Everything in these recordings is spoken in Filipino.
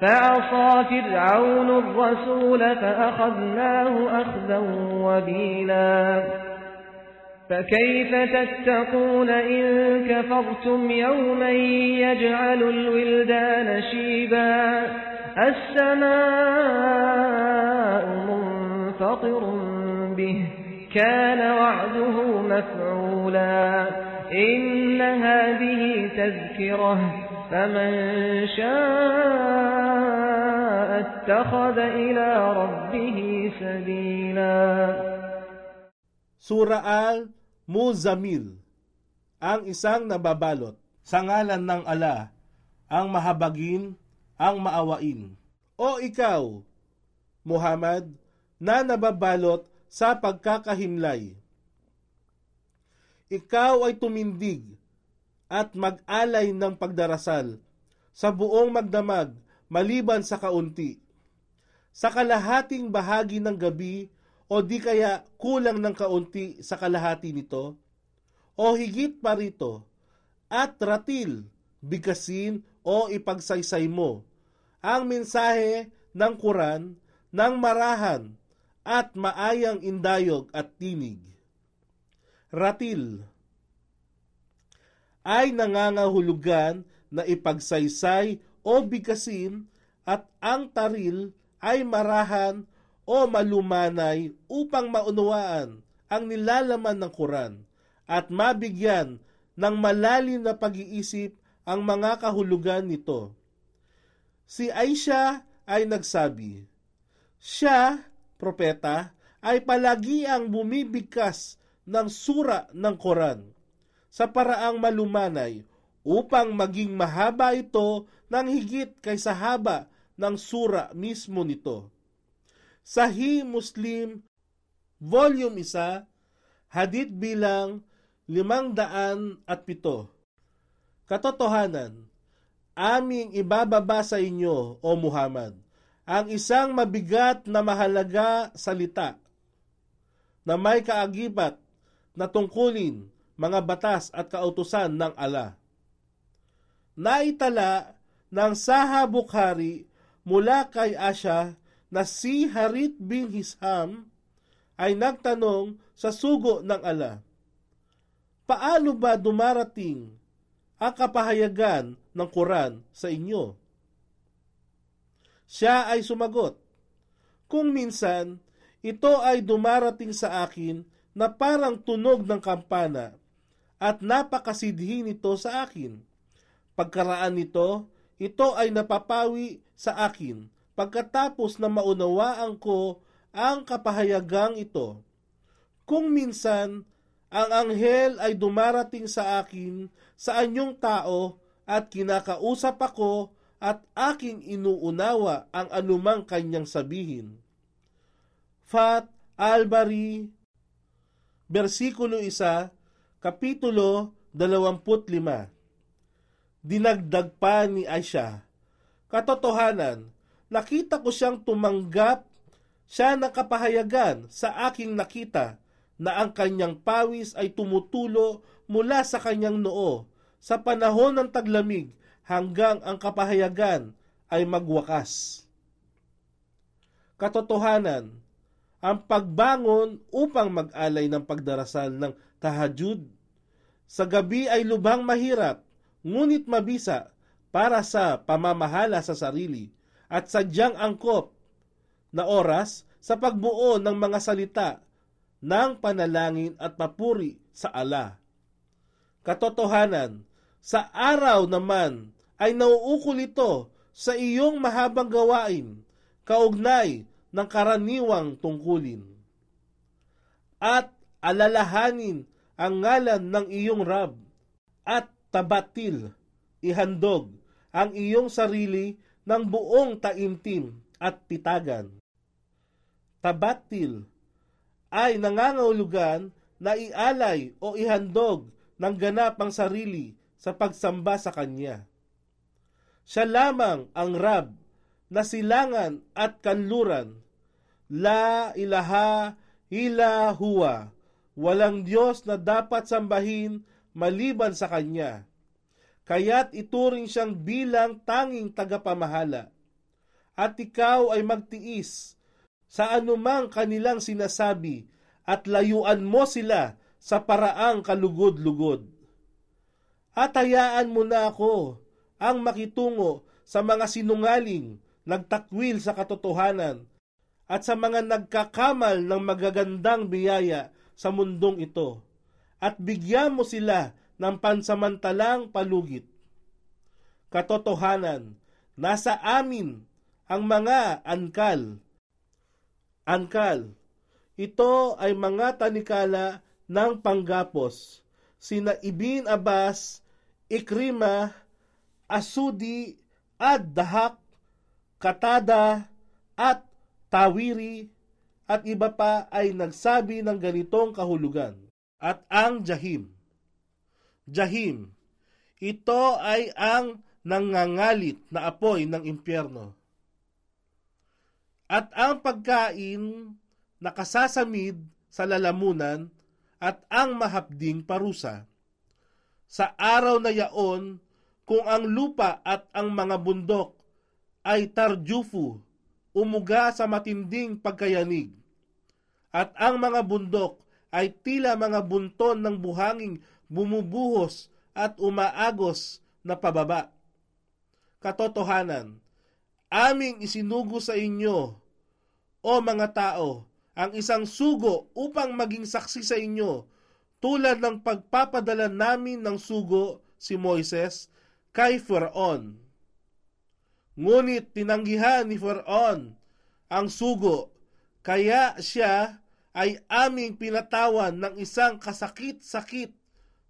فعصى فرعون الرسول فأخذناه أخذا وبيلا فكيف تتقون إن كفرتم يوما يجعل الولدان شيبا السماء منفطر به كان وعده مفعولا إن هذه تذكرة فمن شاء اتخذ إلى ربه سبيلا Sura Al-Muzamil, ang isang nababalot sa ngalan ng ala, ang mahabagin, ang maawain. O ikaw, Muhammad, na nababalot sa pagkakahimlay. Ikaw ay tumindig at mag-alay ng pagdarasal sa buong magdamag maliban sa kaunti. Sa kalahating bahagi ng gabi o di kaya kulang ng kaunti sa kalahati nito, o higit pa rito, at ratil, bigasin o ipagsaysay mo ang mensahe ng Quran ng marahan at maayang indayog at tinig. Ratil ay nangangahulugan na ipagsaysay o bigasin at ang taril ay marahan o malumanay upang maunawaan ang nilalaman ng Quran at mabigyan ng malalim na pag-iisip ang mga kahulugan nito. Si Aisha ay nagsabi, Siya, propeta, ay palagi ang bumibigkas ng sura ng Quran sa paraang malumanay upang maging mahaba ito ng higit kaysa haba ng sura mismo nito. Sahih Muslim, Volume 1, Hadith bilang 507. Katotohanan, aming ibababa sa inyo, O Muhammad, ang isang mabigat na mahalaga salita na may kaagibat na tungkulin mga batas at kautusan ng ala. Naitala ng Saha Bukhari mula kay Asya na si Harit bin Hisham ay nagtanong sa sugo ng ala, Paano ba dumarating ang kapahayagan ng Quran sa inyo? Siya ay sumagot, Kung minsan, ito ay dumarating sa akin na parang tunog ng kampana at napakasidhi nito sa akin. Pagkaraan nito, ito ay napapawi sa akin pagkatapos na maunawaan ko ang kapahayagang ito. Kung minsan ang anghel ay dumarating sa akin sa anyong tao at kinakausap ako at aking inuunawa ang anumang kanyang sabihin. Fat Albari, versikulo 1, kapitulo 25. Dinagdag pa ni Aisha, Katotohanan, nakita ko siyang tumanggap. Siya ng kapahayagan sa aking nakita na ang kanyang pawis ay tumutulo mula sa kanyang noo. Sa panahon ng taglamig hanggang ang kapahayagan ay magwakas. Katotohanan, ang pagbangon upang mag-alay ng pagdarasal ng tahajud. Sa gabi ay lubhang mahirap, ngunit mabisa para sa pamamahala sa sarili at sadyang angkop na oras sa pagbuo ng mga salita ng panalangin at papuri sa ala. Katotohanan, sa araw naman ay nauukol ito sa iyong mahabang gawain, kaugnay ng karaniwang tungkulin. At alalahanin ang ngalan ng iyong Rab at tabatil, ihandog ang iyong sarili ng buong taimtim at pitagan. Tabatil ay nangangahulugan na ialay o ihandog ng ganap ang sarili sa pagsamba sa Kanya. Siya lamang ang Rab na silangan at kanluran. La ilaha ila huwa. Walang Diyos na dapat sambahin maliban sa Kanya. Kaya't ituring siyang bilang tanging tagapamahala. At ikaw ay magtiis sa anumang kanilang sinasabi at layuan mo sila sa paraang kalugod-lugod. At hayaan mo na ako ang makitungo sa mga sinungaling, nagtakwil sa katotohanan, at sa mga nagkakamal ng magagandang biyaya sa mundong ito, at bigyan mo sila ng pansamantalang palugit. Katotohanan, nasa amin ang mga angkal Angkal. Ito ay mga tanikala ng panggapos. Sina Ibin Abbas, Ikrima, Asudi, Ad Dahak, Katada, at Tawiri, at iba pa ay nagsabi ng ganitong kahulugan. At ang Jahim. Jahim. Ito ay ang nangangalit na apoy ng impyerno at ang pagkain nakasasamid sa lalamunan at ang mahapding parusa. Sa araw na yaon, kung ang lupa at ang mga bundok ay tarjufu, umuga sa matinding pagkayanig, at ang mga bundok ay tila mga bunton ng buhanging bumubuhos at umaagos na pababa. Katotohanan, aming isinugo sa inyo, o mga tao, ang isang sugo upang maging saksi sa inyo, tulad ng pagpapadala namin ng sugo si Moises kay Faraon. Ngunit tinanggihan ni Faraon ang sugo, kaya siya ay aming pinatawan ng isang kasakit-sakit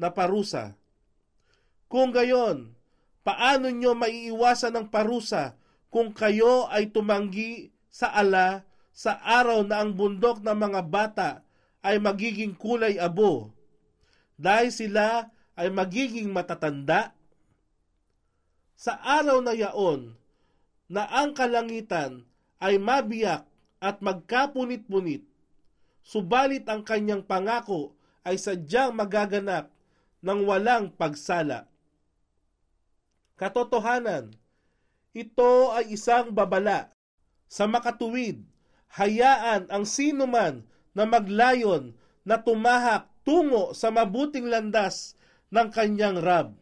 na parusa. Kung gayon, paano nyo maiiwasan ng parusa kung kayo ay tumanggi sa ala sa araw na ang bundok ng mga bata ay magiging kulay abo dahil sila ay magiging matatanda? Sa araw na yaon na ang kalangitan ay mabiyak at magkapunit-punit, subalit ang kanyang pangako ay sadyang magaganap ng walang pagsala. Katotohanan, ito ay isang babala. Sa makatuwid, hayaan ang sino man na maglayon na tumahak tungo sa mabuting landas ng kanyang Rab.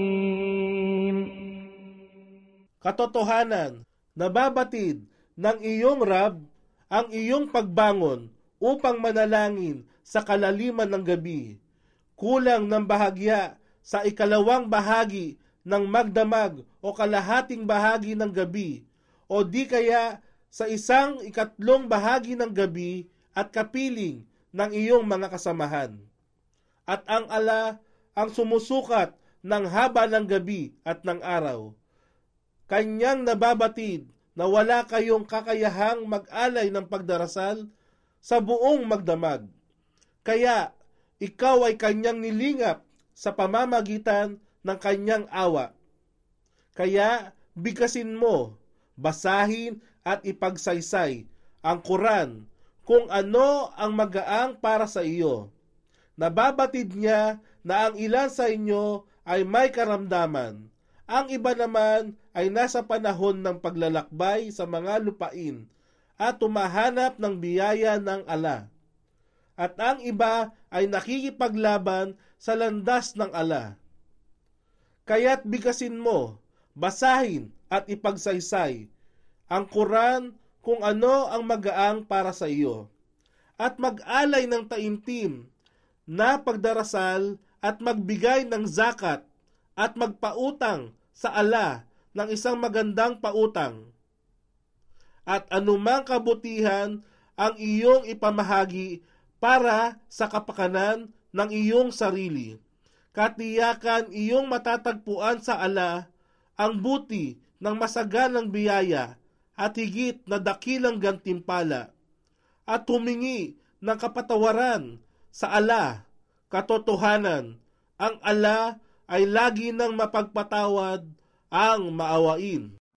Katotohanan, nababatid ng iyong Rab ang iyong pagbangon upang manalangin sa kalaliman ng gabi. Kulang ng bahagya sa ikalawang bahagi ng magdamag o kalahating bahagi ng gabi o di kaya sa isang ikatlong bahagi ng gabi at kapiling ng iyong mga kasamahan. At ang ala ang sumusukat ng haba ng gabi at ng araw kanyang nababatid na wala kayong kakayahang mag-alay ng pagdarasal sa buong magdamag. Kaya ikaw ay kanyang nilingap sa pamamagitan ng kanyang awa. Kaya bigkasin mo, basahin at ipagsaysay ang Quran kung ano ang magaang para sa iyo. Nababatid niya na ang ilan sa inyo ay may karamdaman ang iba naman ay nasa panahon ng paglalakbay sa mga lupain at tumahanap ng biyaya ng ala. At ang iba ay nakikipaglaban sa landas ng ala. Kaya't bigasin mo, basahin at ipagsaysay ang Quran kung ano ang magaang para sa iyo. At mag-alay ng taimtim na pagdarasal at magbigay ng zakat at magpautang sa ala ng isang magandang pautang. At anumang kabutihan ang iyong ipamahagi para sa kapakanan ng iyong sarili. Katiyakan iyong matatagpuan sa ala ang buti ng masaganang biyaya at higit na dakilang gantimpala at humingi ng kapatawaran sa ala, katotohanan, ang ala ay lagi nang mapagpatawad ang maawain.